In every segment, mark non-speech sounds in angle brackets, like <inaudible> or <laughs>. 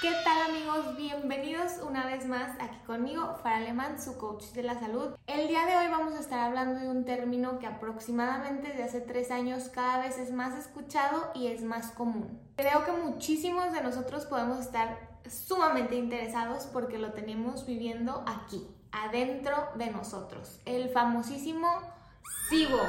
¿Qué tal amigos? Bienvenidos una vez más aquí conmigo, Fara Alemán, su coach de la salud. El día de hoy vamos a estar hablando de un término que aproximadamente desde hace tres años cada vez es más escuchado y es más común. Creo que muchísimos de nosotros podemos estar sumamente interesados porque lo tenemos viviendo aquí, adentro de nosotros. El famosísimo SIBO.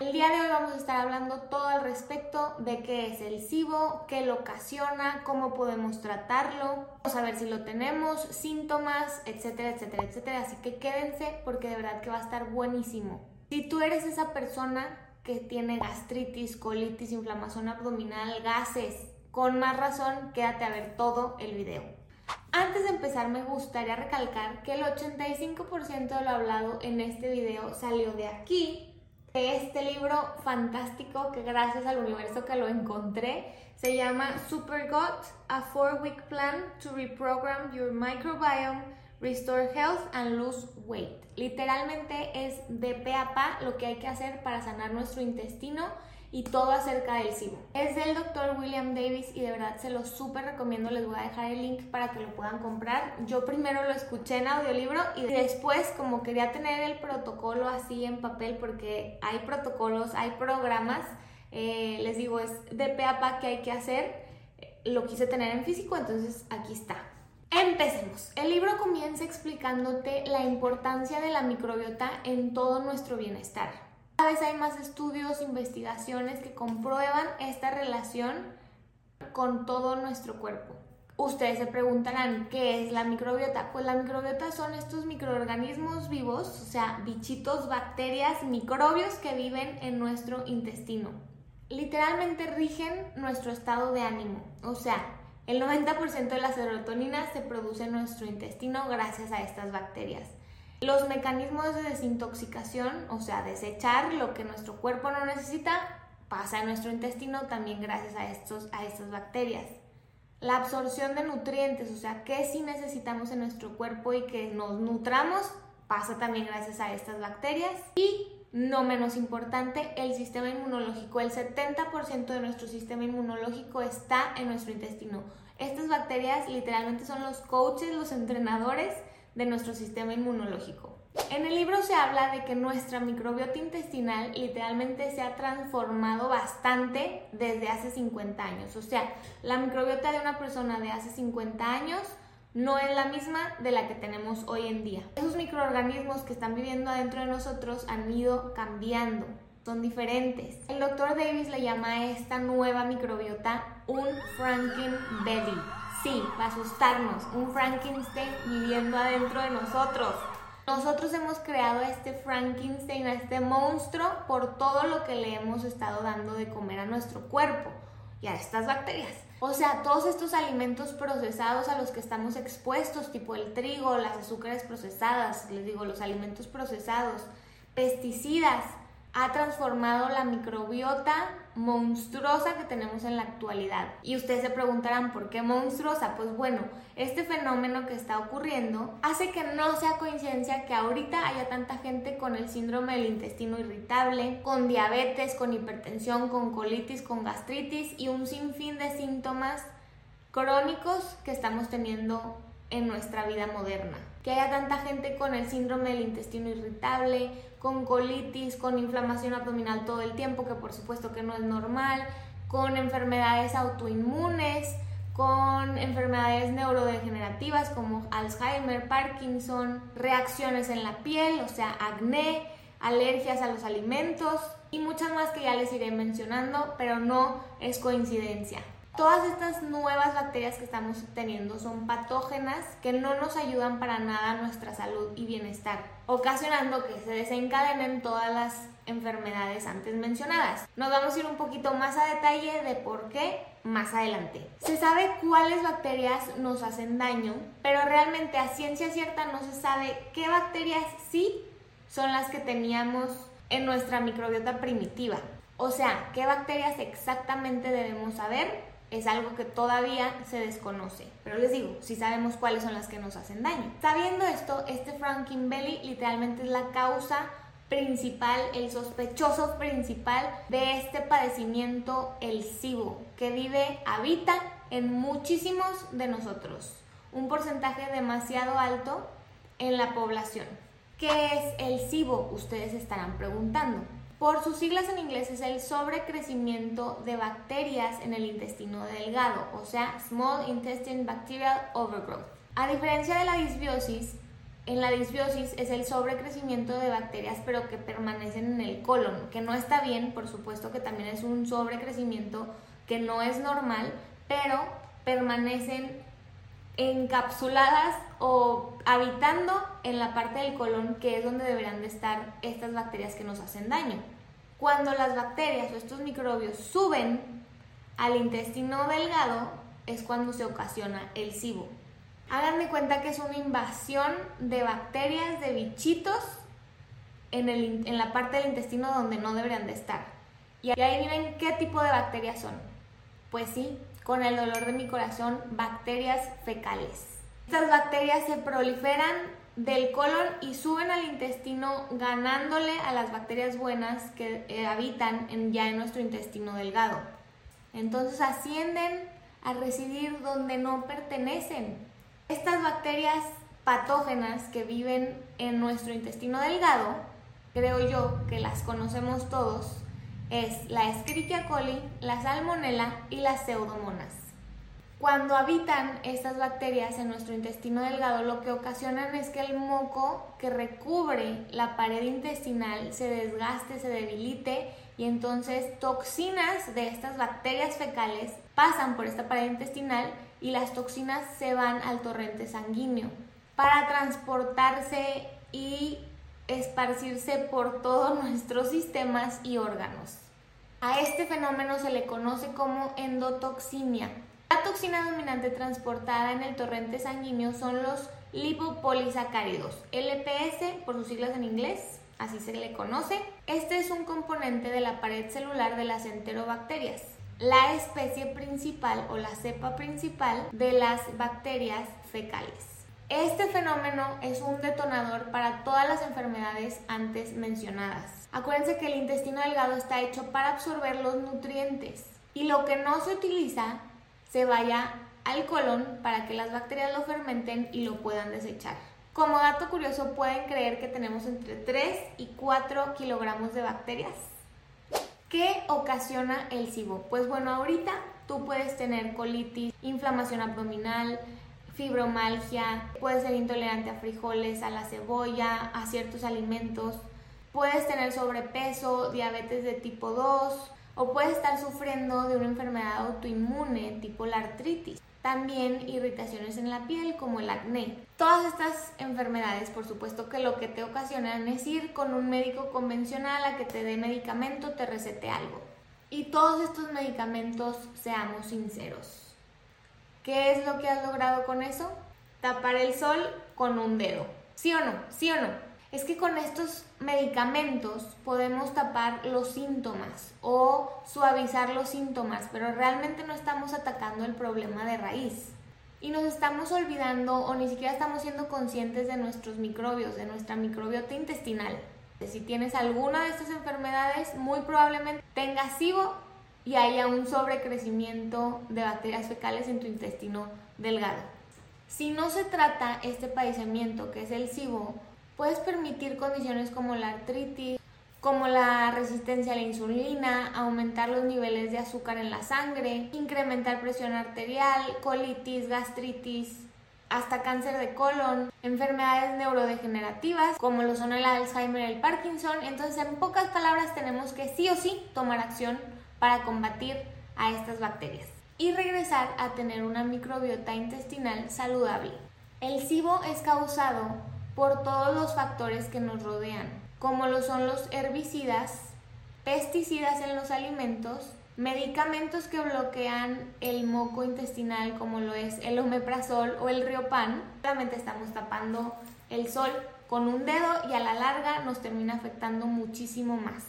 El día de hoy vamos a estar hablando todo al respecto de qué es el SIBO, qué lo ocasiona, cómo podemos tratarlo, vamos a ver si lo tenemos, síntomas, etcétera, etcétera, etcétera. Así que quédense porque de verdad que va a estar buenísimo. Si tú eres esa persona que tiene gastritis, colitis, inflamación abdominal, gases, con más razón quédate a ver todo el video. Antes de empezar me gustaría recalcar que el 85% de lo hablado en este video salió de aquí este libro fantástico que gracias al universo que lo encontré se llama Super Gut, a four week plan to reprogram your microbiome, restore health and lose weight. Literalmente es de pe a pa lo que hay que hacer para sanar nuestro intestino y todo acerca del SIBO. Es del doctor William Davis y de verdad se lo súper recomiendo. Les voy a dejar el link para que lo puedan comprar. Yo primero lo escuché en audiolibro y después como quería tener el protocolo así en papel porque hay protocolos, hay programas, eh, les digo, es de pe a pa que hay que hacer. Lo quise tener en físico, entonces aquí está. Empecemos. El libro comienza explicándote la importancia de la microbiota en todo nuestro bienestar. Cada vez hay más estudios, investigaciones que comprueban esta relación con todo nuestro cuerpo. Ustedes se preguntarán, ¿qué es la microbiota? Pues la microbiota son estos microorganismos vivos, o sea, bichitos, bacterias, microbios que viven en nuestro intestino. Literalmente rigen nuestro estado de ánimo, o sea, el 90% de la serotonina se produce en nuestro intestino gracias a estas bacterias. Los mecanismos de desintoxicación, o sea, desechar lo que nuestro cuerpo no necesita, pasa en nuestro intestino también gracias a, estos, a estas bacterias. La absorción de nutrientes, o sea, que si necesitamos en nuestro cuerpo y que nos nutramos, pasa también gracias a estas bacterias. Y no menos importante, el sistema inmunológico. El 70% de nuestro sistema inmunológico está en nuestro intestino. Estas bacterias literalmente son los coaches, los entrenadores de nuestro sistema inmunológico. En el libro se habla de que nuestra microbiota intestinal literalmente se ha transformado bastante desde hace 50 años. O sea, la microbiota de una persona de hace 50 años no es la misma de la que tenemos hoy en día. Esos microorganismos que están viviendo adentro de nosotros han ido cambiando, son diferentes. El doctor Davis le llama a esta nueva microbiota un Franken Belly Sí, para asustarnos, un Frankenstein viviendo adentro de nosotros. Nosotros hemos creado este Frankenstein, este monstruo, por todo lo que le hemos estado dando de comer a nuestro cuerpo y a estas bacterias. O sea, todos estos alimentos procesados a los que estamos expuestos, tipo el trigo, las azúcares procesadas, les digo, los alimentos procesados, pesticidas, ha transformado la microbiota monstruosa que tenemos en la actualidad. Y ustedes se preguntarán, ¿por qué monstruosa? Pues bueno, este fenómeno que está ocurriendo hace que no sea coincidencia que ahorita haya tanta gente con el síndrome del intestino irritable, con diabetes, con hipertensión, con colitis, con gastritis y un sinfín de síntomas crónicos que estamos teniendo en nuestra vida moderna. Que haya tanta gente con el síndrome del intestino irritable, con colitis, con inflamación abdominal todo el tiempo, que por supuesto que no es normal, con enfermedades autoinmunes, con enfermedades neurodegenerativas como Alzheimer, Parkinson, reacciones en la piel, o sea, acné, alergias a los alimentos y muchas más que ya les iré mencionando, pero no es coincidencia. Todas estas nuevas bacterias que estamos teniendo son patógenas que no nos ayudan para nada a nuestra salud y bienestar, ocasionando que se desencadenen todas las enfermedades antes mencionadas. Nos vamos a ir un poquito más a detalle de por qué más adelante. Se sabe cuáles bacterias nos hacen daño, pero realmente a ciencia cierta no se sabe qué bacterias sí son las que teníamos en nuestra microbiota primitiva. O sea, qué bacterias exactamente debemos saber es algo que todavía se desconoce. Pero les digo, si sabemos cuáles son las que nos hacen daño. Sabiendo esto, este Belly literalmente es la causa principal, el sospechoso principal de este padecimiento, el SIBO, que vive, habita en muchísimos de nosotros, un porcentaje demasiado alto en la población. ¿Qué es el SIBO? Ustedes estarán preguntando. Por sus siglas en inglés es el sobrecrecimiento de bacterias en el intestino delgado, o sea, Small Intestine Bacterial Overgrowth. A diferencia de la disbiosis, en la disbiosis es el sobrecrecimiento de bacterias pero que permanecen en el colon, que no está bien, por supuesto que también es un sobrecrecimiento que no es normal, pero permanecen encapsuladas o habitando en la parte del colon que es donde deberán de estar estas bacterias que nos hacen daño. Cuando las bacterias o estos microbios suben al intestino delgado es cuando se ocasiona el SIBO. Hagan de cuenta que es una invasión de bacterias, de bichitos en, en la parte del intestino donde no deberían de estar. Y ahí miren qué tipo de bacterias son. Pues sí, con el dolor de mi corazón, bacterias fecales. Estas bacterias se proliferan del colon y suben al intestino ganándole a las bacterias buenas que eh, habitan ya en nuestro intestino delgado. Entonces ascienden a residir donde no pertenecen. Estas bacterias patógenas que viven en nuestro intestino delgado, creo yo que las conocemos todos, es la Escherichia coli, la Salmonella y las Pseudomonas. Cuando habitan estas bacterias en nuestro intestino delgado, lo que ocasionan es que el moco que recubre la pared intestinal se desgaste, se debilite y entonces toxinas de estas bacterias fecales pasan por esta pared intestinal y las toxinas se van al torrente sanguíneo para transportarse y esparcirse por todos <laughs> nuestros sistemas y órganos. A este fenómeno se le conoce como endotoxemia. La toxina dominante transportada en el torrente sanguíneo son los lipopolisacáridos, LPS por sus siglas en inglés, así se le conoce. Este es un componente de la pared celular de las enterobacterias, la especie principal o la cepa principal de las bacterias fecales. Este fenómeno es un detonador para todas las enfermedades antes mencionadas. Acuérdense que el intestino delgado está hecho para absorber los nutrientes y lo que no se utiliza se vaya al colon para que las bacterias lo fermenten y lo puedan desechar. Como dato curioso, pueden creer que tenemos entre 3 y 4 kilogramos de bacterias. ¿Qué ocasiona el SIBO? Pues bueno, ahorita tú puedes tener colitis, inflamación abdominal, fibromalgia, puedes ser intolerante a frijoles, a la cebolla, a ciertos alimentos, puedes tener sobrepeso, diabetes de tipo 2 o puedes estar sufriendo de una enfermedad autoinmune tipo la artritis. También irritaciones en la piel como el acné. Todas estas enfermedades, por supuesto que lo que te ocasionan es ir con un médico convencional a que te dé medicamento, te recete algo. Y todos estos medicamentos, seamos sinceros, ¿Qué es lo que has logrado con eso? Tapar el sol con un dedo. ¿Sí o no? ¿Sí o no? Es que con estos medicamentos podemos tapar los síntomas o suavizar los síntomas, pero realmente no estamos atacando el problema de raíz. Y nos estamos olvidando o ni siquiera estamos siendo conscientes de nuestros microbios, de nuestra microbiota intestinal. Si tienes alguna de estas enfermedades, muy probablemente tengas SIBO y haya un sobrecrecimiento de bacterias fecales en tu intestino delgado. Si no se trata este padecimiento, que es el SIBO, puedes permitir condiciones como la artritis, como la resistencia a la insulina, aumentar los niveles de azúcar en la sangre, incrementar presión arterial, colitis, gastritis, hasta cáncer de colon, enfermedades neurodegenerativas como lo son el Alzheimer y el Parkinson. Entonces, en pocas palabras, tenemos que sí o sí tomar acción para combatir a estas bacterias y regresar a tener una microbiota intestinal saludable. El SIBO es causado por todos los factores que nos rodean, como lo son los herbicidas, pesticidas en los alimentos, medicamentos que bloquean el moco intestinal como lo es el omeprazol o el riopan. Solamente estamos tapando el sol con un dedo y a la larga nos termina afectando muchísimo más.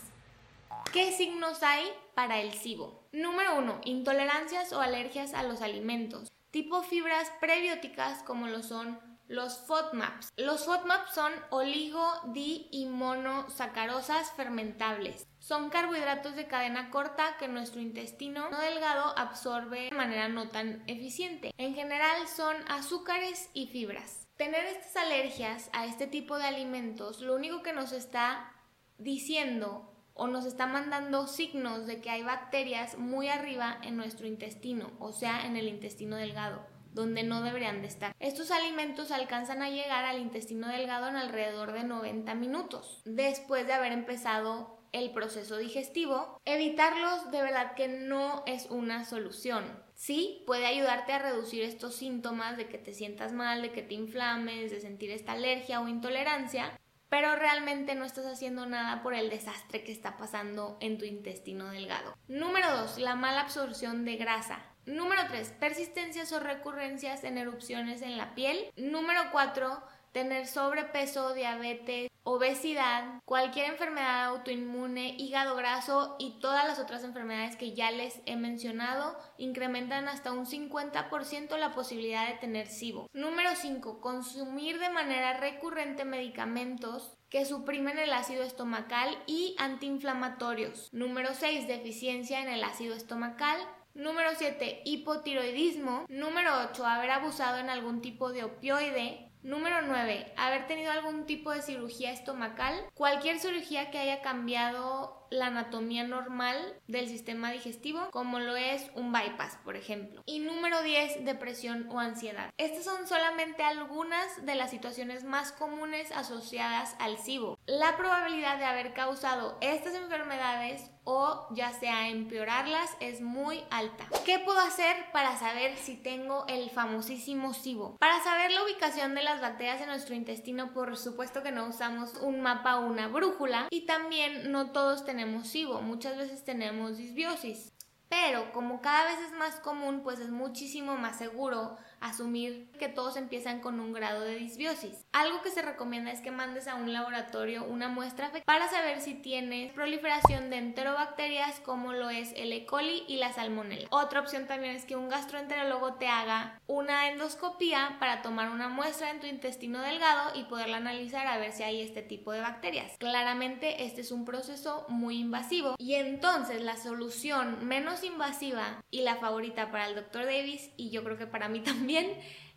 ¿Qué signos hay para el SIBO? Número 1. Intolerancias o alergias a los alimentos, tipo fibras prebióticas como lo son los FODMAPs. Los FODMAPs son oligo, di y monosacarosas fermentables. son carbohidratos de cadena corta que nuestro intestino no delgado absorbe de manera no tan eficiente. En general son azúcares y fibras. Tener estas alergias a este tipo de alimentos lo único que nos está diciendo o nos está mandando signos de que hay bacterias muy arriba en nuestro intestino, o sea, en el intestino delgado donde no deberían de estar. Estos alimentos alcanzan a llegar al intestino delgado en alrededor de 90 minutos después de haber empezado el proceso digestivo. Evitarlos de verdad que no es una solución. Sí, puede ayudarte a reducir estos síntomas de que te sientas mal, de que te inflames, de sentir esta alergia o intolerancia, pero realmente no estás haciendo nada por el desastre que está pasando en tu intestino delgado. Número 2. La mala absorción de grasa. Número 3. Persistencias o recurrencias en erupciones en la piel. Número 4. Tener sobrepeso, diabetes, obesidad, cualquier enfermedad autoinmune, hígado graso y todas las otras enfermedades que ya les he mencionado incrementan hasta un 50% la posibilidad de tener SIBO. Número 5. Consumir de manera recurrente medicamentos que suprimen el ácido estomacal y antiinflamatorios. Número 6. Deficiencia en el ácido estomacal. Número 7, hipotiroidismo. Número 8, haber abusado en algún tipo de opioide. Número 9. Haber tenido algún tipo de cirugía estomacal. Cualquier cirugía que haya cambiado la anatomía normal del sistema digestivo, como lo es un bypass, por ejemplo. Y número 10. Depresión o ansiedad. Estas son solamente algunas de las situaciones más comunes asociadas al SIBO. La probabilidad de haber causado estas enfermedades o ya sea empeorarlas es muy alta. ¿Qué puedo hacer para saber si tengo el famosísimo SIBO? Para saber la ubicación de las bacterias en nuestro intestino, por supuesto que no usamos un mapa o una brújula y también no todos tenemos SIBO, muchas veces tenemos disbiosis. Pero como cada vez es más común, pues es muchísimo más seguro asumir que todos empiezan con un grado de disbiosis. Algo que se recomienda es que mandes a un laboratorio una muestra para saber si tienes proliferación de enterobacterias como lo es el E. coli y la salmonella. Otra opción también es que un gastroenterólogo te haga una endoscopía para tomar una muestra en tu intestino delgado y poderla analizar a ver si hay este tipo de bacterias. Claramente este es un proceso muy invasivo y entonces la solución menos invasiva y la favorita para el doctor Davis y yo creo que para mí <laughs>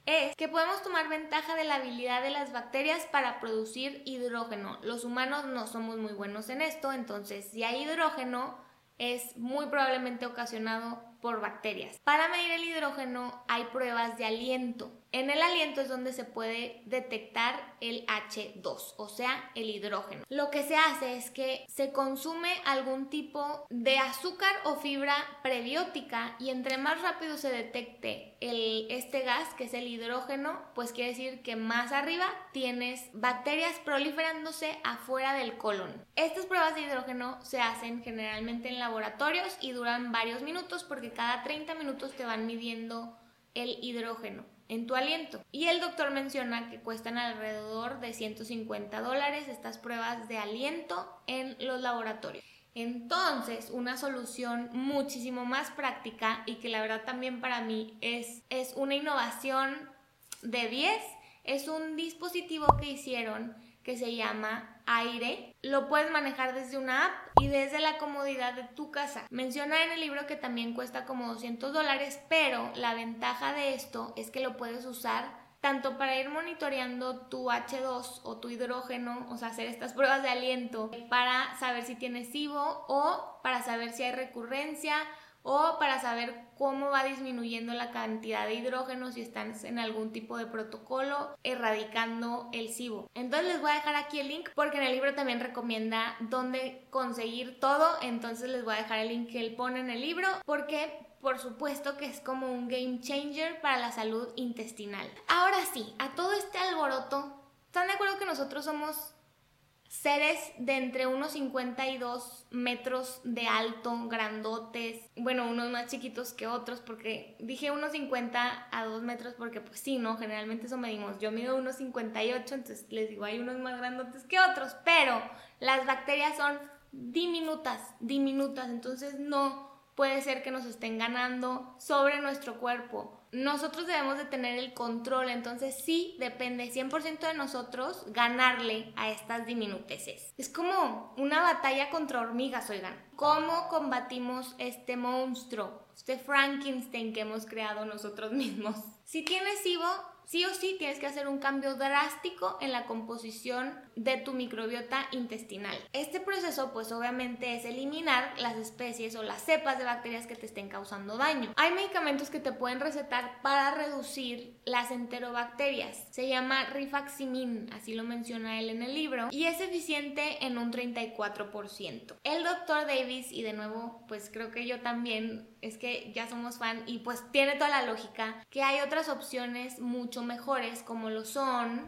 es que podemos tomar ventaja de la habilidad de las bacterias para producir hidrógeno. Los humanos no somos muy buenos en esto, entonces si hay hidrógeno es muy probablemente ocasionado por bacterias. Para medir el hidrógeno hay pruebas de aliento. En el aliento es donde se puede detectar el H2, o sea, el hidrógeno. Lo que se hace es que se consume algún tipo de azúcar o fibra prebiótica y entre más rápido se detecte este gas, que es el hidrógeno, pues quiere decir que más arriba tienes bacterias proliferándose afuera del colon. Estas pruebas de hidrógeno se hacen generalmente en laboratorios y duran varios minutos porque cada 30 minutos te van midiendo el hidrógeno en tu aliento. Y el doctor menciona que cuestan alrededor de 150 dólares estas pruebas de aliento en los laboratorios. Entonces, una solución muchísimo más práctica y que la verdad también para mí es, es una innovación de 10, es un dispositivo que hicieron que se llama Aire. Lo puedes manejar desde una app y desde la comodidad de tu casa. Menciona en el libro que también cuesta como 200 dólares, pero la ventaja de esto es que lo puedes usar tanto para ir monitoreando tu H2 o tu hidrógeno, o sea, hacer estas pruebas de aliento para saber si tienes SIBO o para saber si hay recurrencia o para saber cómo va disminuyendo la cantidad de hidrógeno si están en algún tipo de protocolo erradicando el SIBO. Entonces les voy a dejar aquí el link porque en el libro también recomienda dónde conseguir todo, entonces les voy a dejar el link que él pone en el libro porque por supuesto que es como un game changer para la salud intestinal. Ahora sí, a todo este alboroto, ¿están de acuerdo que nosotros somos seres de entre unos 52 metros de alto, grandotes, bueno, unos más chiquitos que otros, porque dije unos 50 a 2 metros porque pues sí, ¿no? Generalmente eso medimos. Yo mido unos 58, entonces les digo, hay unos más grandotes que otros, pero las bacterias son diminutas, diminutas, entonces no puede ser que nos estén ganando sobre nuestro cuerpo nosotros debemos de tener el control, entonces sí depende 100% de nosotros ganarle a estas diminuteces. Es como una batalla contra hormigas, oigan. ¿Cómo combatimos este monstruo, este Frankenstein que hemos creado nosotros mismos? Si tienes SIBO, sí o sí tienes que hacer un cambio drástico en la composición de tu microbiota intestinal. Este proceso pues obviamente es eliminar las especies o las cepas de bacterias que te estén causando daño. Hay medicamentos que te pueden recetar para reducir las enterobacterias. Se llama rifaximin, así lo menciona él en el libro, y es eficiente en un 34%. El doctor Davis, y de nuevo pues creo que yo también es que ya somos fan y pues tiene toda la lógica que hay otras opciones mucho mejores como lo son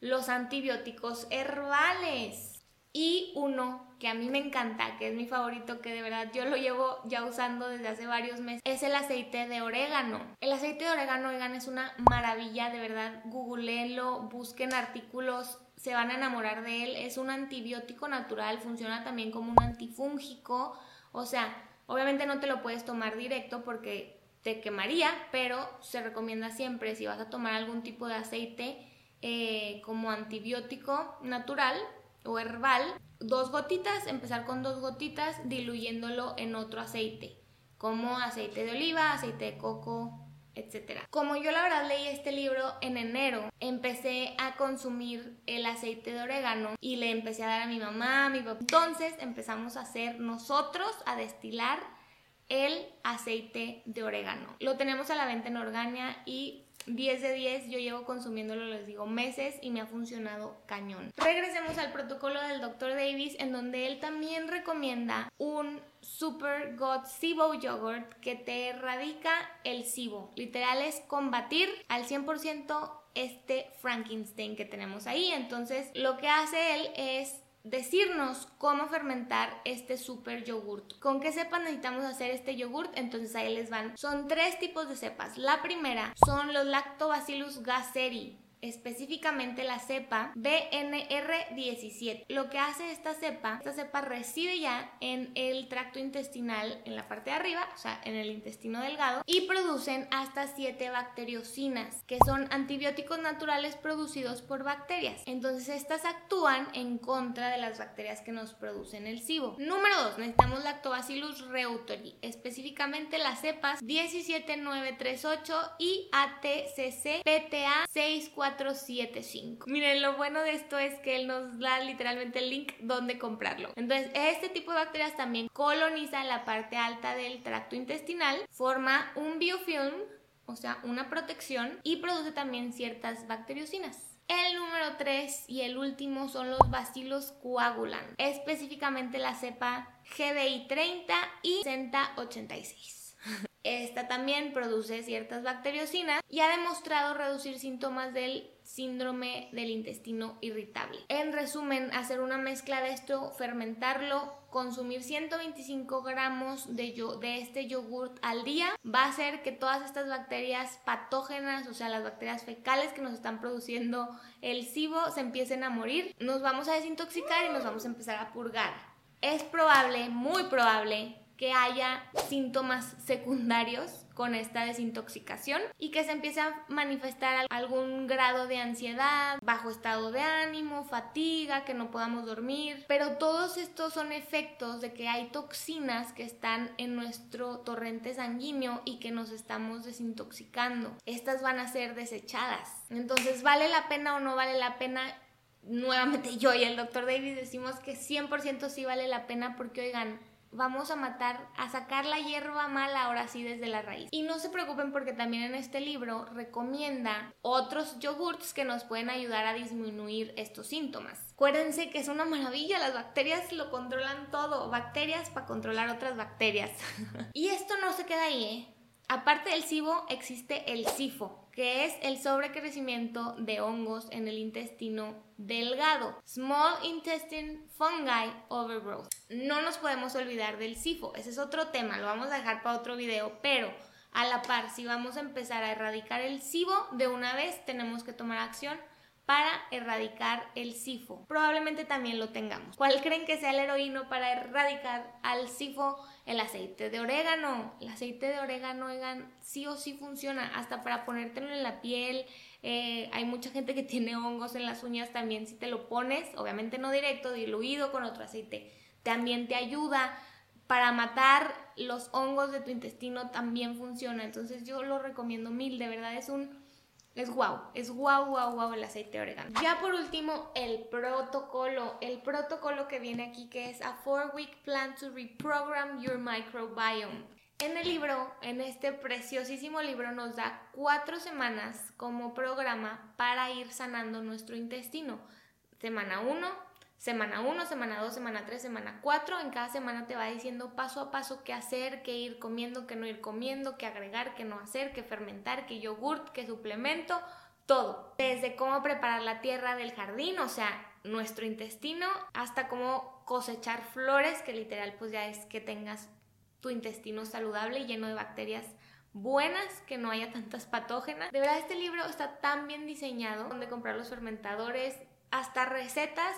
los antibióticos herbales. Y uno que a mí me encanta, que es mi favorito, que de verdad yo lo llevo ya usando desde hace varios meses, es el aceite de orégano. El aceite de orégano, oigan, es una maravilla, de verdad, googleenlo, busquen artículos, se van a enamorar de él. Es un antibiótico natural, funciona también como un antifúngico, o sea, obviamente no te lo puedes tomar directo porque te quemaría, pero se recomienda siempre si vas a tomar algún tipo de aceite eh, como antibiótico natural o herbal, dos gotitas, empezar con dos gotitas diluyéndolo en otro aceite, como aceite de oliva, aceite de coco, etc. Como yo la verdad leí este libro en enero, empecé a consumir el aceite de orégano y le empecé a dar a mi mamá, a mi papá. Entonces empezamos a hacer nosotros, a destilar el aceite de orégano. Lo tenemos a la venta en Organia y 10 de 10, yo llevo consumiéndolo, les digo, meses y me ha funcionado cañón. Regresemos al protocolo del Dr. Davis, en donde él también recomienda un Super God SIBO Yogurt que te erradica el SIBO. Literal es combatir al 100% este Frankenstein que tenemos ahí. Entonces, lo que hace él es decirnos cómo fermentar este super yogurt. ¿Con qué cepas necesitamos hacer este yogurt? Entonces ahí les van. Son tres tipos de cepas. La primera son los Lactobacillus gasseri específicamente la cepa BNR17. Lo que hace esta cepa, esta cepa reside ya en el tracto intestinal en la parte de arriba, o sea, en el intestino delgado, y producen hasta 7 bacteriocinas, que son antibióticos naturales producidos por bacterias. Entonces, estas actúan en contra de las bacterias que nos producen el SIBO. Número 2, necesitamos Lactobacillus reuteri, específicamente las cepas 17938 y ATCC PTA 64 475. Miren, lo bueno de esto es que él nos da literalmente el link donde comprarlo. Entonces, este tipo de bacterias también coloniza la parte alta del tracto intestinal, forma un biofilm, o sea, una protección, y produce también ciertas bacteriocinas. El número 3 y el último son los bacilos coagulan, específicamente la cepa GBI 30 y 6086. Esta también produce ciertas bacteriocinas y ha demostrado reducir síntomas del síndrome del intestino irritable. En resumen, hacer una mezcla de esto, fermentarlo, consumir 125 gramos de, de este yogurt al día va a hacer que todas estas bacterias patógenas, o sea, las bacterias fecales que nos están produciendo el SIBO, se empiecen a morir. Nos vamos a desintoxicar y nos vamos a empezar a purgar. Es probable, muy probable, que haya síntomas secundarios con esta desintoxicación y que se empiece a manifestar algún grado de ansiedad, bajo estado de ánimo, fatiga, que no podamos dormir. Pero todos estos son efectos de que hay toxinas que están en nuestro torrente sanguíneo y que nos estamos desintoxicando. Estas van a ser desechadas. Entonces, ¿vale la pena o no vale la pena? Nuevamente yo y el doctor Davis decimos que 100% sí vale la pena porque, oigan, vamos a matar, a sacar la hierba mala ahora sí desde la raíz. Y no se preocupen porque también en este libro recomienda otros yogurts que nos pueden ayudar a disminuir estos síntomas. Acuérdense que es una maravilla, las bacterias lo controlan todo, bacterias para controlar otras bacterias. <laughs> y esto no se queda ahí, ¿eh? Aparte del SIBO existe el SIFO, que es el sobrecrecimiento de hongos en el intestino delgado. Small Intestine Fungi Overgrowth. No nos podemos olvidar del SIFO, ese es otro tema, lo vamos a dejar para otro video, pero a la par, si vamos a empezar a erradicar el SIBO, de una vez tenemos que tomar acción para erradicar el SIFO. Probablemente también lo tengamos. ¿Cuál creen que sea el heroíno para erradicar al SIFO el aceite de orégano. El aceite de orégano, oigan, sí o sí funciona, hasta para ponértelo en la piel. Eh, hay mucha gente que <laughs> tiene hongos en las uñas también, si te lo pones, obviamente no directo, diluido con otro aceite, también te ayuda. Para matar los hongos de tu intestino también funciona. Entonces yo lo recomiendo mil, de verdad es un es guau, es guau, guau, guau el aceite de orégano. Ya por último, el protocolo. El protocolo que viene aquí que es A Four Week Plan to Reprogram Your Microbiome. En el libro, en este preciosísimo libro, nos da cuatro semanas como programa para ir sanando nuestro intestino. Semana 1, semana 1, semana 2, semana 3, semana 4. En cada semana te va diciendo paso a paso qué hacer, qué ir comiendo, qué no ir comiendo, qué agregar, qué no hacer, qué fermentar, qué yogurt, qué suplemento, todo. Desde cómo preparar la tierra del jardín, o sea, nuestro intestino, hasta cómo cosechar flores, que literal pues ya es que tengas tu intestino saludable y lleno de bacterias buenas, que no haya tantas patógenas. De verdad este libro está tan bien diseñado, donde comprar los fermentadores, hasta recetas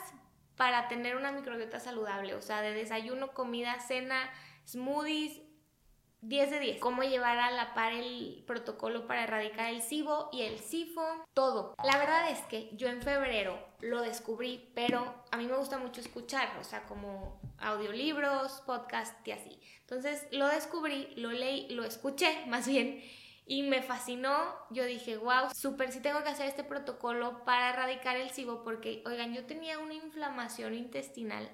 para tener una microbiota saludable, o sea, de desayuno, comida, cena, smoothies, 10 de 10. Cómo llevar a la par el protocolo para erradicar el SIBO y el SIFO, todo. La verdad es que yo en febrero lo descubrí, pero a mí me gusta mucho escuchar, o sea, como audiolibros, podcast y así. Entonces lo descubrí, lo leí, lo escuché <laughs> más bien y me fascinó. Yo dije, wow, súper, sí tengo que hacer este protocolo para erradicar el SIBO porque, oigan, yo tenía una inflamación intestinal,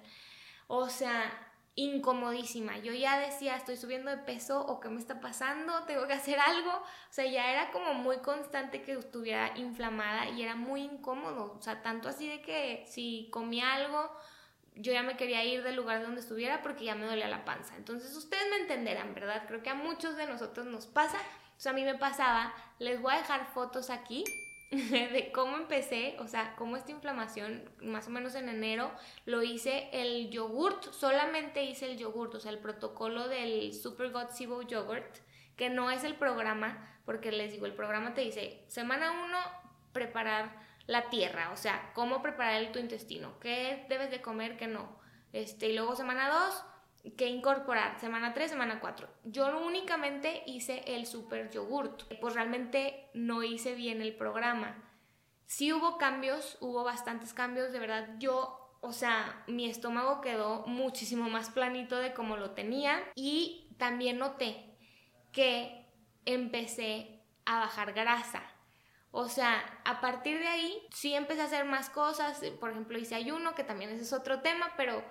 o sea, incomodísima. Yo ya decía, estoy subiendo de peso o qué me está pasando, tengo que hacer algo. O sea, ya era como muy constante que estuviera inflamada y era muy incómodo. O sea, tanto así de que si comía algo, yo ya me quería ir del lugar donde estuviera porque ya me dolía la panza. Entonces ustedes me entenderán, ¿verdad? Creo que a muchos de nosotros nos pasa. Entonces a mí me pasaba, les voy a dejar fotos aquí <laughs> de cómo empecé, o sea, cómo esta inflamación, más o menos en enero, lo hice el yogurt, solamente hice el yogurt, o sea, el protocolo del Super God Sibo Yogurt, que no es el programa, porque les digo, el programa te dice, semana 1, preparar la tierra, o sea, cómo preparar tu intestino, qué debes de comer, qué no. Este, y luego semana 2, que incorporar semana 3, semana 4. Yo únicamente hice el super yogurt, pues realmente no hice bien el programa. Sí hubo cambios, hubo bastantes cambios, de verdad yo, o sea, mi estómago quedó muchísimo más planito de como lo tenía y también noté que empecé a bajar grasa. O sea, a partir de ahí sí empecé a hacer más cosas, por ejemplo hice ayuno, que también ese es otro tema, pero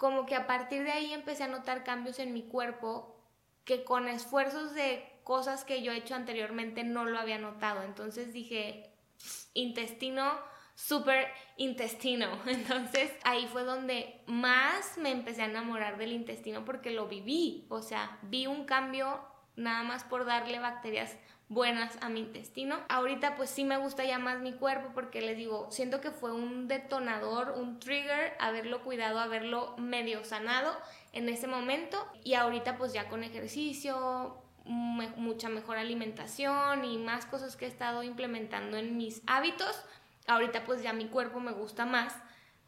como que a partir de ahí empecé a notar cambios en mi cuerpo que con esfuerzos de cosas que yo he hecho anteriormente no lo había notado. Entonces dije, intestino, súper intestino. <laughs> Entonces ahí fue donde más me empecé a enamorar del intestino porque lo viví. O sea, vi un cambio nada más por darle bacterias buenas a mi intestino. Ahorita pues sí me gusta ya más mi cuerpo porque les digo, siento que fue un detonador, un trigger, haberlo cuidado, haberlo medio sanado en ese momento y ahorita pues ya con ejercicio, mucha mejor alimentación y más cosas que he estado implementando en mis hábitos, ahorita pues ya mi cuerpo me gusta más,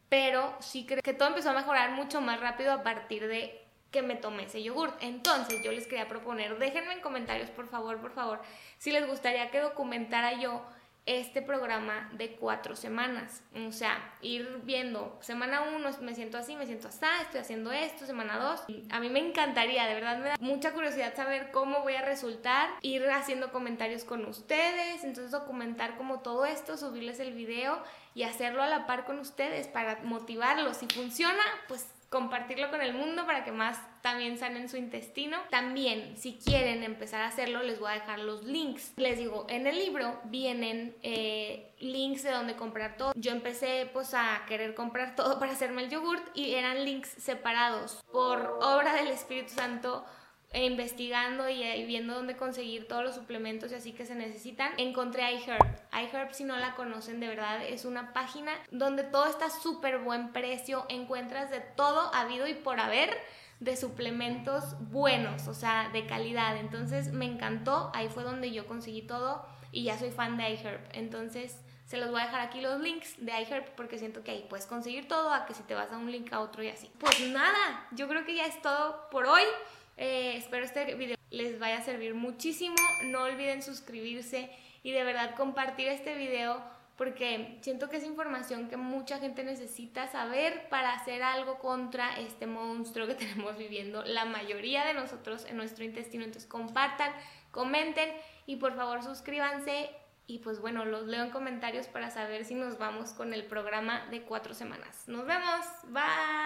pero sí creo que todo empezó a mejorar mucho más rápido a partir de que me tomé ese yogurt. Entonces yo les quería proponer, déjenme en comentarios por favor, por favor, si les gustaría que documentara yo este programa de cuatro semanas. O sea, ir viendo, semana uno me siento así, me siento así, estoy haciendo esto, semana dos. A mí me encantaría, de verdad me da mucha curiosidad saber cómo voy a resultar, ir haciendo comentarios con ustedes, entonces documentar como todo esto, subirles el video y hacerlo a la par con ustedes para motivarlos. Si funciona, pues compartirlo con el mundo para que más también sanen su intestino. También, si quieren empezar a hacerlo, les voy a dejar los links. Les digo, en el libro vienen eh, links de donde comprar todo. Yo empecé pues a querer comprar <laughs> todo para hacerme el yogurt y eran links separados por obra del Espíritu Santo e investigando y, viendo dónde conseguir todos los suplementos y así que se necesitan, encontré iHerb. iHerb, si no la conocen, de verdad es una página donde todo está súper buen precio, encuentras de todo habido y por haber de suplementos buenos, o sea, de calidad. Entonces me encantó, ahí fue donde yo conseguí todo y ya soy fan de iHerb. Entonces se los voy a dejar aquí los links de iHerb porque siento que ahí puedes conseguir todo, a que si te vas a un link a otro y así. Pues nada, yo creo que ya es todo por hoy. Eh, espero este video les vaya a servir muchísimo. No olviden suscribirse y de verdad compartir este video porque siento que es información que mucha gente necesita saber para hacer algo contra este monstruo que <laughs> tenemos viviendo la mayoría de nosotros en nuestro intestino. Entonces compartan, comenten y por favor suscríbanse y pues bueno, los leo en comentarios para saber si nos vamos con el programa de cuatro semanas. Nos vemos, bye.